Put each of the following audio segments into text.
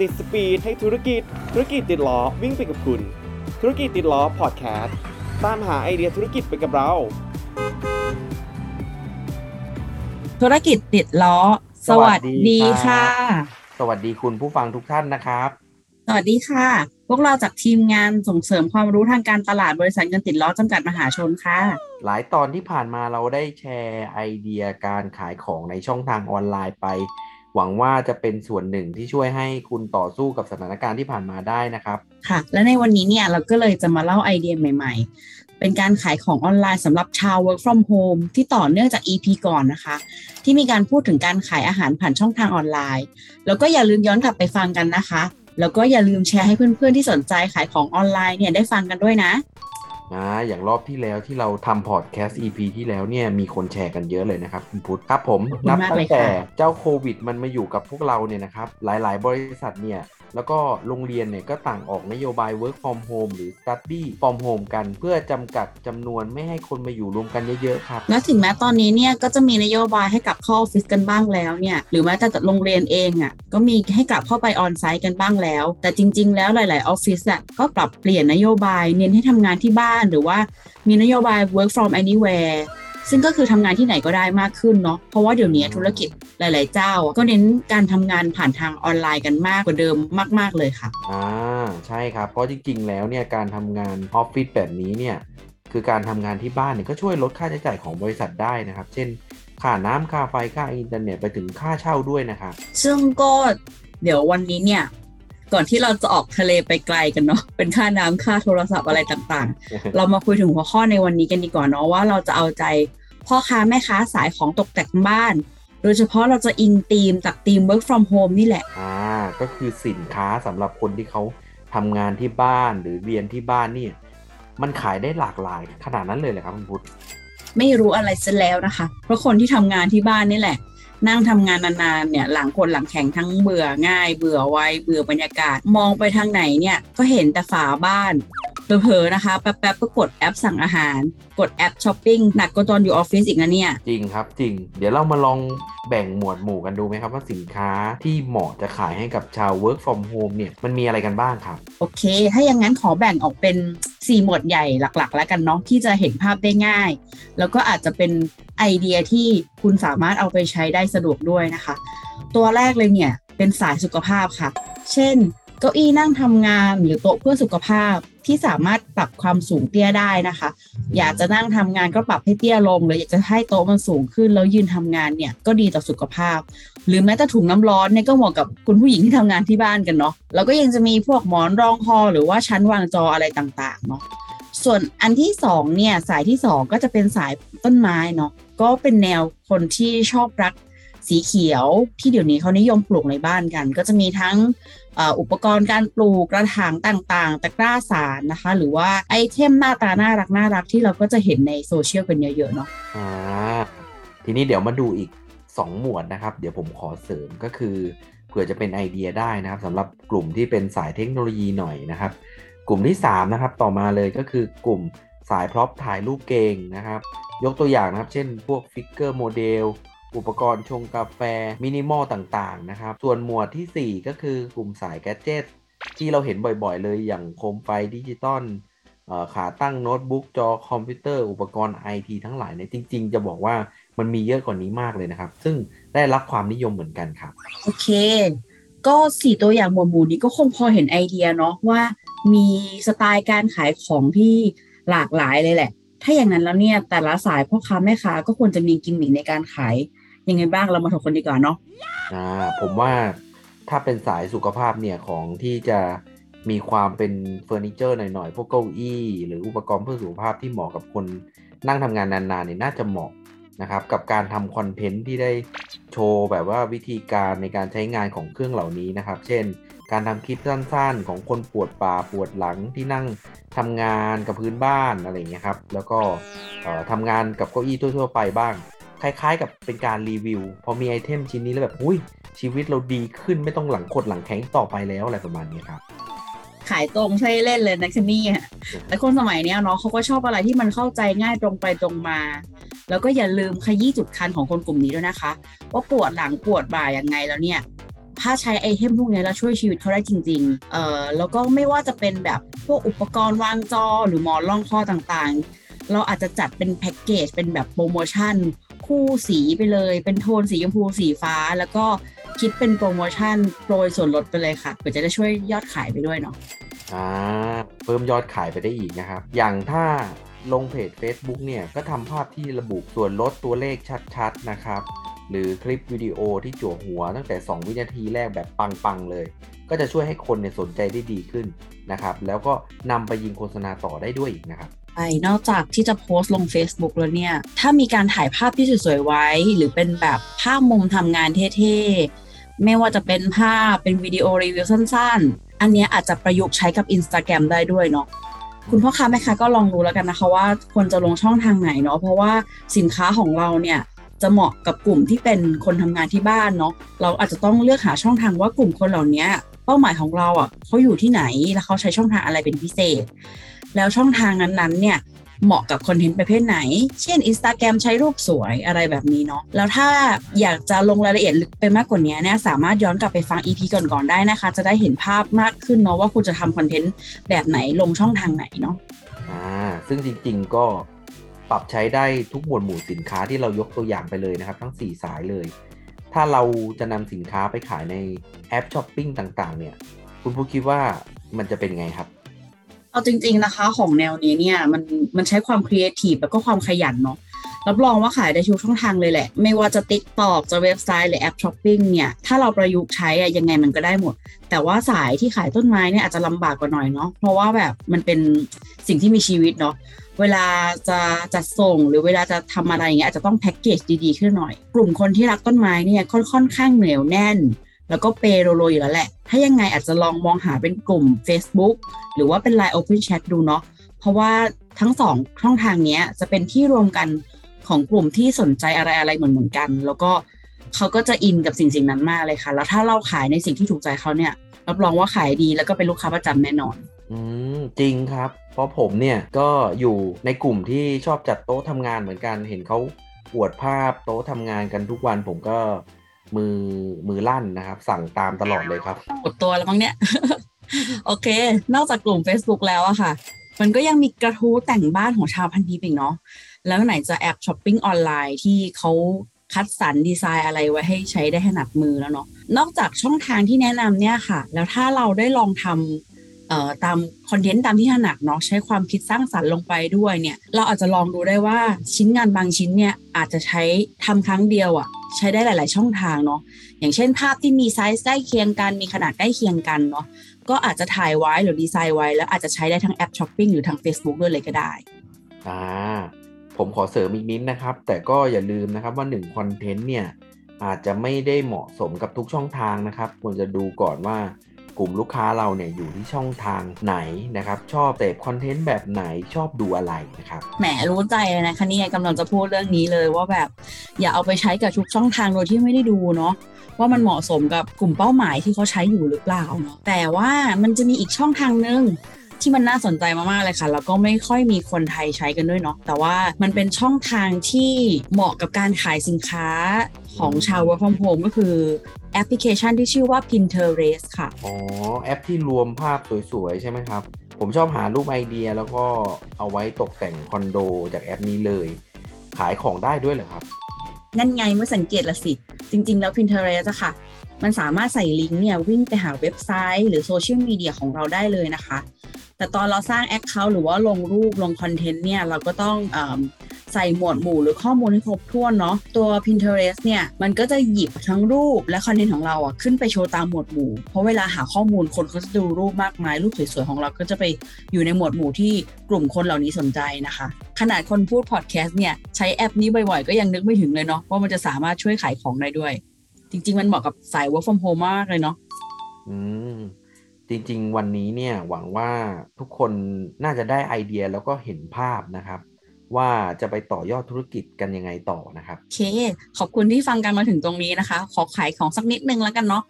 ติดสปีดให้ธุรกิจ ธุรกิจติดล้อวิ่งไปกับคุณ ธุรกิจติดล้อพอดแคสต์ตามหาไอเดียธุรกิจไปกับเรา ธุรกิจติดล้อ สวัสดีค่ะ สวัสดีคุณผู้ฟังทุกท่านนะครับ สวัสดีค่ะ พวกเราจากทีมงานส่งเสริมความรู้ทางการตลาดบริษัทเงินติดล้อจำกัดมหาชนค่ะ หลายตอนที่ผ่านมาเราได้แชร์ไอเดียการขายของในช่องทางออนไลน์ไป หวังว่าจะเป็นส่วนหนึ่งที่ช่วยให้คุณต่อสู้กับสถานการณ์ที่ผ่านมาได้นะครับค่ะ และในวันนี้เนี่ยเราก็เลยจะมาเล่าไอเดียใหม่ ๆ เป็นการขายของออนไลน์สำหรับชาว work from home ที่ต่อเนื่องจาก EP ก่อนนะคะ ที่มีการพูดถึงการขายอาหารผ่านช่องทางออนไลน์ แล้วก็อย่าลืมย้อนกลับไปฟังกันนะคะ แล้วก็อย่าลืมแชร์ให้เพื่อนๆที่สนใจขายของออนไลน์เนี่ยได้ฟังกันด้วยนะ นะอย่างรอบที่แล้วที่เราทำพอดแคสต์ EP ที่แล้วเนี่ยมีคนแชร์กันเยอะเลยนะครับคุณพุทธครับผมขอบคุณนับมากตั้เลงยแต่ค่ะเจ้าโควิด มันมาอยู่กับพวกเราเนี่ยนะครับหลาย ๆ บริษัทเนี่ยแล้วก็โรงเรียนเนี่ยก็ต่างออกนโยบาย work from home หรือ study from home กัน เพื่อจำกัดจำนวนไม่ให้คนมาอยู่รวมกันเยอะ ๆ ครับและถึงแม้ตอนนี้เนี่ยก็จะมีนโยบายให้กลับเข้าออฟฟิศกันบ้างแล้วเนี่ยหรือแม้แต่โรงเรียนเองอะก็มีให้กลับเข้าไปออนไซต์กันบ้างแล้ว แต่จริง ๆ แล้วหลาย ๆ ออฟฟิศอะก็ปรับเปลี่ยนนโยบายเน้นให้ทำงานที่บ้านหรือว่ามีนโยบาย work from anywhere ซึ่งก็คือทำงานที่ไหนก็ได้มากขึ้นเนาะเพราะว่าเดี๋ยวนี้ธุรกิจหลาย ๆ เจ้า ก็เน้นการทำงานผ่านทางออนไลน์กันมากกว่าเดิมมาก ๆ เลยค่ะอ่าใช่ครับ เพราะจริง ๆ แล้วเนี่ยการทำงานออฟฟิศแบบนี้เนี่ยคือการทำงานที่บ้านเนี่ยก็ช่วยลดค่าใช้จ่ายของบริษัทได้นะครับ เช่นค่าน้ำค่าไฟค่าอินเทอร์เน็ตไปถึงค่าเช่าด้วยนะครับซึ่งก็เดี๋ยววันนี้เนี่ย ก่อนที่เราจะออกทะเลไปไกลกันเนาะเป็นค่าน้ำค่าโทรศัพท์อะไรต่างๆ เรามาคุยถึงหัวข้อในวันนี้กันดีกว่าเนาะว่าเราจะเอาใจพ่อค้าแม่ค้าสายของตกแต่งบ้าน โดยเฉพาะเราจะอิงธีมจากธีม work from home นี่แหละอ่าก็คือสินค้าสำหรับคนที่เขาทำงานที่บ้านหรือเรียนที่บ้านเนี่ยมันขายได้หลากหลายขนาดนั้นเลยเหรอครับคุณพุทธไม่รู้อะไรซะแล้วนะคะ เพราะคนที่ทำงานที่บ้านนี่แหละ นั่งทำงานนานๆเนี่ยหลังคนหลังแข็งทั้งเบื่อง่าย เบื่อไวเบื่อบรรยากาศ มองไปทางไหนเนี่ยก็เห็นแต่ฝาบ้าน เผลอๆนะคะแป๊บๆก็กดแอปสั่งอาหาร กดแอปช้อปปิ้งหนักกว่าตอนอยู่ออฟฟิศอีกนะเนี่ย จริงครับจริง เดี๋ยวเรามาลองแบ่งหมวดหมู่กันดูไหมครับว่าสินค้าที่เหมาะจะขายให้กับชาว work from home เนี่ยมันมีอะไรกันบ้างครับ โอเค ถ้าอย่างนั้นขอแบ่งออกเป็น 4 หมวดใหญ่หลักๆ แล้วกันเนาะที่จะเห็นภาพได้ง่าย แล้วก็อาจจะเป็นไอเดียที่คุณสามารถเอาไปใช้ได้สะดวกด้วยนะคะ ตัวแรกเลยเนี่ยเป็นสายสุขภาพค่ะ เช่น เก้าอี้นั่งทำงานหรือโต๊ะเพื่อสุขภาพ ที่สามารถปรับความสูงเตี้ยได้นะคะ อยากจะนั่งทำงานก็ปรับให้เตี้ยลงหรืออยากจะให้โต๊ะมันสูงขึ้นแล้วยืนทำงานเนี่ยก็ดีต่อสุขภาพ หรือแม้แต่ถุงน้ำร้อนเนี่ยก็เหมาะกับคุณผู้หญิงที่ทำงานที่บ้านกันเนาะแล้วก็ยังจะมีพวกหมอนรองคอหรือว่าชั้นวางจออะไรต่างๆเนาะส่วนอันที่สองเนี่ยสายที่สองก็จะเป็นสายต้นไม้เนาะก็เป็นแนวคนที่ชอบรัก สีเขียวที่เดี๋ยวนี้เขานิยมปลูกในบ้านกัน ก็จะมีทั้งอุปกรณ์การปลูกกระถางต่างๆ ตะกร้าสานนะคะ หรือว่า item หน้าตาน่ารักน่ารักที่เราก็จะเห็นในโซเชียลกันเยอะๆเนาะอ่าทีนี้เดี๋ยวมาดูอีก 2 หมวดนะครับ เดี๋ยวผมขอเสริมก็คือเผื่อจะเป็นไอเดียได้นะครับสำหรับกลุ่มที่เป็นสายเทคโนโลยีหน่อยนะครับ กลุ่มที่ 3 นะครับ ต่อมาเลยก็คือกลุ่มสาย prop ถ่ายรูปเก่งนะครับ ยกตัวอย่างนะครับ เช่น พวก figure model อุปกรณ์ชงกาแฟมินิมอลต่างๆนะครับ ส่วนหมวดทีสี่ 4 ก็คือกลุ่มสาย gadget ที่เราเห็นบ่อยๆ เลยอย่างโคมไฟดิจิตอลขาตั้งโน้ตบุ๊กจอคอมพิวเตอร์อุปกรณ์ IT ทั้งหลายเนี่ยจริง ๆ จะบอกว่ามันมีเยอะกว่านี้มากเลยนะครับ ซึ่งได้รับความนิยมเหมือนกันครับ โอเค ก็สี่ตัวอย่างหมวดหมู่นี้ก็คงพอเห็นไอเดียเนาะว่ามีสไตล์การขายของที่หลากหลายเลยแหละ ถ้าอย่างนั้นแล้วเนี่ยแต่ละสายพ่อค้าแม่ค้าก็ควรจะมีกิมมิคในการขาย ยังไงบ้างเรามาถกกันดีกว่าเนาะอ่าผมว่าถ้าเป็นสายสุขภาพเนี่ยของที่จะมีความเป็นเฟอร์นิเจอร์หน่อยๆ พวกเก้าอี้หรืออุปกรณ์เพื่อสุขภาพที่เหมาะกับคนนั่งทำงานนานๆเนี่ยน่าจะเหมาะนะครับกับการทำคอนเทนต์ที่ได้โชว์แบบว่าวิธีการในการใช้งานของเครื่องเหล่านี้นะครับ เช่น การทำคลิปสั้นๆ ของคนปวดบ่าปวดหลังที่นั่งทำงานกับพื้นบ้านอะไรอย่างเงี้ยครับ แล้วก็ทำงานกับเก้าอี้ทั่วๆไปบ้าง คล้ายๆ กับเป็นการรีวิว พอมีไอเทมชิ้นนี้แล้วแบบอุ้ยชีวิตเราดีขึ้นไม่ต้องหลังขดหลังแข็งต่อไปแล้วอะไรประมาณนี้ครับขายตรงใช่เล่นเลยนะคันนี่อะแต่คนสมัยเนี้ยเนาะเขาก็ชอบอะไรที่มันเข้าใจง่ายตรงไปตรงมา แล้วก็อย่าลืมขยี้จุดคันของคนกลุ่มนี้ด้วยนะคะ ว่าปวดหลังปวดบ่ายังไงแล้วเนี่ย ถ้าใช้ไอเทมพวกนี้แล้วช่วยชีวิตเขาได้จริง ๆ เอ่อ แล้วก็ไม่ว่าจะเป็นแบบพวกอุปกรณ์วางจอหรือหมอนรองคอต่างๆ เราอาจจะจัดเป็นแพ็กเกจเป็นแบบโปรโมชั่น คู่สีไปเลย เป็นโทนสีชมพูสีฟ้า แล้วก็คิดเป็นโปรโมชั่นโปรยส่วนลดไปเลยค่ะเพื่อจะได้ช่วยยอดขายไปด้วยเนาะอ่าเพิ่มยอดขายไปได้อีกนะครับ อย่างถ้าลงเพจ Facebook เนี่ย ก็ทำภาพที่ระบุส่วนลดตัวเลขชัดๆนะครับ หรือคลิปวิดีโอที่จั่วหัวตั้งแต่ 2 วินาทีแรกแบบปังๆเลย ก็จะช่วยให้คนเนี่ยสนใจได้ดีขึ้นนะครับ แล้วก็นำไปยิงโฆษณาต่อได้ด้วยอีกนะครับ ไปนอกจากที่จะโพสต์ลง Facebook แล้วเนี่ย ถ้ามีการถ่ายภาพที่สวยๆไว้ หรือเป็นแบบภาพมุมทำงานเท่ๆ ไม่ว่าจะเป็นภาพเป็นวิดีโอรีวิวสั้นๆ อันนี้อาจจะประยุกต์ใช้กับ Instagram ได้ด้วยเนาะคุณพ่อค้าแม่ค้าก็ลองดูแล้วกันนะคะว่าควรจะลงช่องทางไหนเนาะเพราะว่าสินค้าของเราเนี่ยจะเหมาะกับกลุ่มที่เป็นคนทำงานที่บ้านเนาะเราอาจจะต้องเลือกหาช่องทางว่ากลุ่มคนเหล่านี้เป้าหมายของเราอะเขาอยู่ที่ไหนแล้วเขาใช้ช่องทางอะไรเป็นพิเศษ แล้วช่องทางนั้นๆเนี่ยเหมาะกับคอนเทนต์ประเภทไหน เช่น Instagram ใช้รูปสวยอะไรแบบนี้เนาะ แล้วถ้าอยากจะลงรายละเอียดลึกไปมากกว่านี้เนี่ย สามารถย้อนกลับไปฟัง EP ก่อนๆได้นะคะ จะได้เห็นภาพมากขึ้นเนาะว่าคุณจะทำคอนเทนต์แบบไหนลงช่องทางไหนเนาะ อ่า ซึ่งจริงๆก็ปรับใช้ได้ทุกหมวดหมู่สินค้าที่เรายกตัวอย่างไปเลยนะครับ ทั้ง 4 สายเลย ถ้าเราจะนำสินค้าไปขายในแอปช้อปปิ้งต่างๆ เนี่ย คุณผู้คิดว่ามันจะเป็นไงครับ เอาจริง ๆนะคะ ของแนวนี้เนี่ยมันมันใช้ความครีเอทีฟแล้วก็ความขยันเนาะรับรองว่าขายได้ทุกช่องทางเลยแหละ ไม่ว่าจะ TikTok จะเว็บไซต์หรือแอปช้อปปิ้งเนี่ย ถ้าเราประยุกต์ใช้อะยังไงมันก็ได้หมด แต่ว่าสายที่ขายต้นไม้เนี่ยอาจจะลำบากกว่าหน่อยเนาะเพราะว่าแบบมันเป็นสิ่งที่มีชีวิตเนาะเวลาจะจัดส่งหรือเวลาจะทำอะไรอย่างเงี้ยอาจจะต้องแพ็กเกจดีๆขึ้นหน่อย กลุ่มคนที่รักต้นไม้เนี่ยค่อนข้างเหนียวแน่น แล้วก็เปโรโรอยู่แล้วแหละ ถ้ายังไงอาจจะลองมองหาเป็นกลุ่ม Facebook หรือว่าเป็น Line Open Chat ดูเนาะ เพราะว่าทั้งสองช่องทางนี้จะเป็นที่รวมกันของกลุ่มที่สนใจอะไรอะไรเหมือนเหมือนกัน แล้วก็เขาก็จะอินกับสิ่งสิ่งนั้นมากเลยค่ะ แล้วถ้าเราขายในสิ่งที่ถูกใจเขาเนี่ย รับรองว่าขายดีแล้วก็เป็นลูกค้าประจำแน่นอน อืมจริงครับ เพราะผมเนี่ยก็อยู่ในกลุ่มที่ชอบจัดโต๊ะทำงานเหมือนกัน เห็นเขาอวดภาพโต๊ะทำงานกันทุกวันผมก็ มือมือลั่นนะครับ สั่งตามตลอดเลยครับหมดตัวแล้วมั้งเนี่ย โอเค นอกจากกลุ่ม Facebook แล้วอะค่ะ มันก็ยังมีกระทู้แต่งบ้านของชาวพันทิปอีกเนาะแล้วไหนจะแอปช้อปปิ้งออนไลน์ที่เขาคัดสรรดีไซน์อะไรไว้ให้ใช้ได้ถนัดมือแล้วเนาะนอกจากช่องทางที่แนะนำเนี่ยค่ะ แล้วถ้าเราได้ลองทำ ตาม content ตามที่ถนัดเนาะใช้ความคิดสร้างสรรค์ลงไปด้วยเนี่ยเราอาจจะลองดูได้ว่าชิ้นงานบางชิ้นเนี่ยอาจจะใช้ทำครั้งเดียวอะใช้ได้หลาย ๆ ช่องทางเนาะอย่างเช่นภาพที่มีไซส์ใกล้เคียงกันมีขนาดใกล้เคียงกันเนาะก็อาจจะถ่ายไว้หรือดีไซน์ไว้ แล้วอาจจะใช้ได้ทั้งแอปช้อปปิ้งหรือทาง Facebook ด้วยเลยก็ได้อ่าผมขอเสริมอีกนิดนะครับ แต่ก็อย่าลืมนะครับว่า1คอนเทนต์เนี่ยอาจจะไม่ได้เหมาะสมกับทุกช่องทางนะครับควรจะดูก่อนว่า กลุ่มลูกค้าเราเนี่ยอยู่ที่ช่องทางไหนนะครับชอบเสพคอนเทนต์แบบไหนชอบดูอะไรนะครับแหมรู้ใจเลยนะคะเนี่ยกำลังจะพูดเรื่องนี้เลยว่าแบบอย่าเอาไปใช้กับทุกช่องทางโดยที่ไม่ได้ดูเนาะว่ามันเหมาะสมกับกลุ่มเป้าหมายที่เขาใช้อยู่หรือเปล่าเนาะแต่ว่ามันจะมีอีกช่องทางหนึ่งที่มันน่าสนใจมากๆเลยค่ะ แล้วก็ไม่ค่อยมีคนไทยใช้กันด้วยเนาะ แต่ว่ามันเป็นช่องทางที่เหมาะกับการขายสินค้าของชาว work from home ก็คือ ปพลิเคชันที่ชื่อว่า Pinterest ค่ะ อ๋อ แอปที่รวมภาพสวยๆ ใช่ไหมครับ ผมชอบหารูปไอเดียแล้วก็เอาไว้ตกแต่งคอนโดจากแอปนี้เลย ขายของได้ด้วยเหรอครับ นั่นไงเมื่อสังเกตละสิ จริง ๆ แล้ว Pinterest อะค่ะ มันสามารถใส่ลิงก์เนี่ยวิ่งไปหาเว็บไซต์ หรือโซเชียลมีเดียของเราได้เลยนะคะ แต่ตอนเราสร้าง Account หรือว่าลงรูปลง content เนี่ยเราก็ต้องเอิ่ม ใส่หมวดหมู่หรือข้อมูลให้ครบถ้วนเนาะตัว Pinterest เนี่ยมันก็จะหยิบทั้งรูปและ content ของเราอะขึ้นไปโชว์ตามหมวดหมู่ เพราะเวลาหาข้อมูลคนเขาจะดูรูปมากมาย รูปสวยๆของเราก็จะไปอยู่ในหมวดหมู่ที่กลุ่มคนเหล่านี้สนใจนะคะ ขนาดคนพูดพอดแคสต์เนี่ยใช้แอปนี้บ่อยๆ ก็ยังนึกไม่ถึงเลยเนาะว่ามันจะสามารถช่วยขายของได้ด้วย จริง ๆ มันเหมาะกับสาย work from home มากเลยเนาะอืมจริง ๆ วันนี้เนี่ยหวังว่าทุกคนน่าจะได้ไอเดียแล้วก็เห็นภาพนะครับ ว่าจะไปต่อยอดธุรกิจกันยังไงต่อนะครับ โอเค ขอบคุณที่ฟังกันมาถึงตรงนี้นะคะ ขอขายของสักนิดนึงแล้วกันเนาะ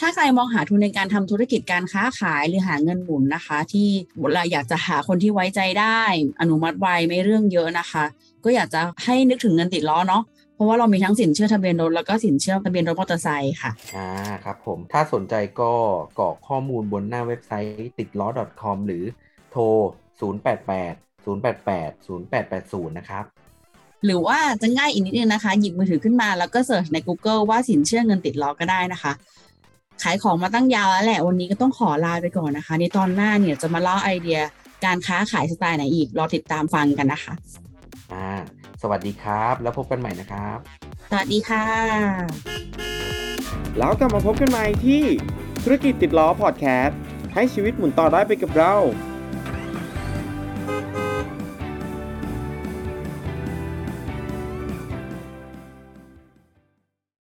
ถ้าใครมองหาทุนในการทำธุรกิจการค้าขายหรือหาเงินหมุนนะคะ ที่เราอยากจะหาคนที่ไว้ใจได้ อนุมัติไวไม่เรื่องเยอะนะคะ ก็อยากจะให้นึกถึงเงินติดล้อเนาะเพราะว่าเรามีทั้งสินเชื่อทะเบียนรถแล้วก็สินเชื่อทะเบียนรถมอเตอร์ไซค์ค่ะอ่าครับผมถ้าสนใจก็กรอกข้อมูลบนหน้าเว็บไซต์ติดล้อ .com หรือโทร 088 088 0880 นะครับ หรือว่าจะง่ายอีกนิดนึงนะคะ หยิบมือถือขึ้นมาแล้วก็เสิร์ชใน Google ว่าสินเชื่อเงินติดล้อก็ได้นะคะ ขายของมาตั้งยาวแล้วแหละ วันนี้ก็ต้องขอลาไปก่อนนะคะ ในตอนหน้าเนี่ยจะมาเล่าไอเดียการค้าขายสไตล์ไหนอีก รอติดตามฟังกันนะคะอ่าสวัสดีครับ แล้วพบกันใหม่นะครับ สวัสดีค่ะ แล้วกลับมาพบกันใหม่ที่ธุรกิจติดล้อพอดแคสต์ให้ชีวิตหมุนต่อได้ไปกับเรา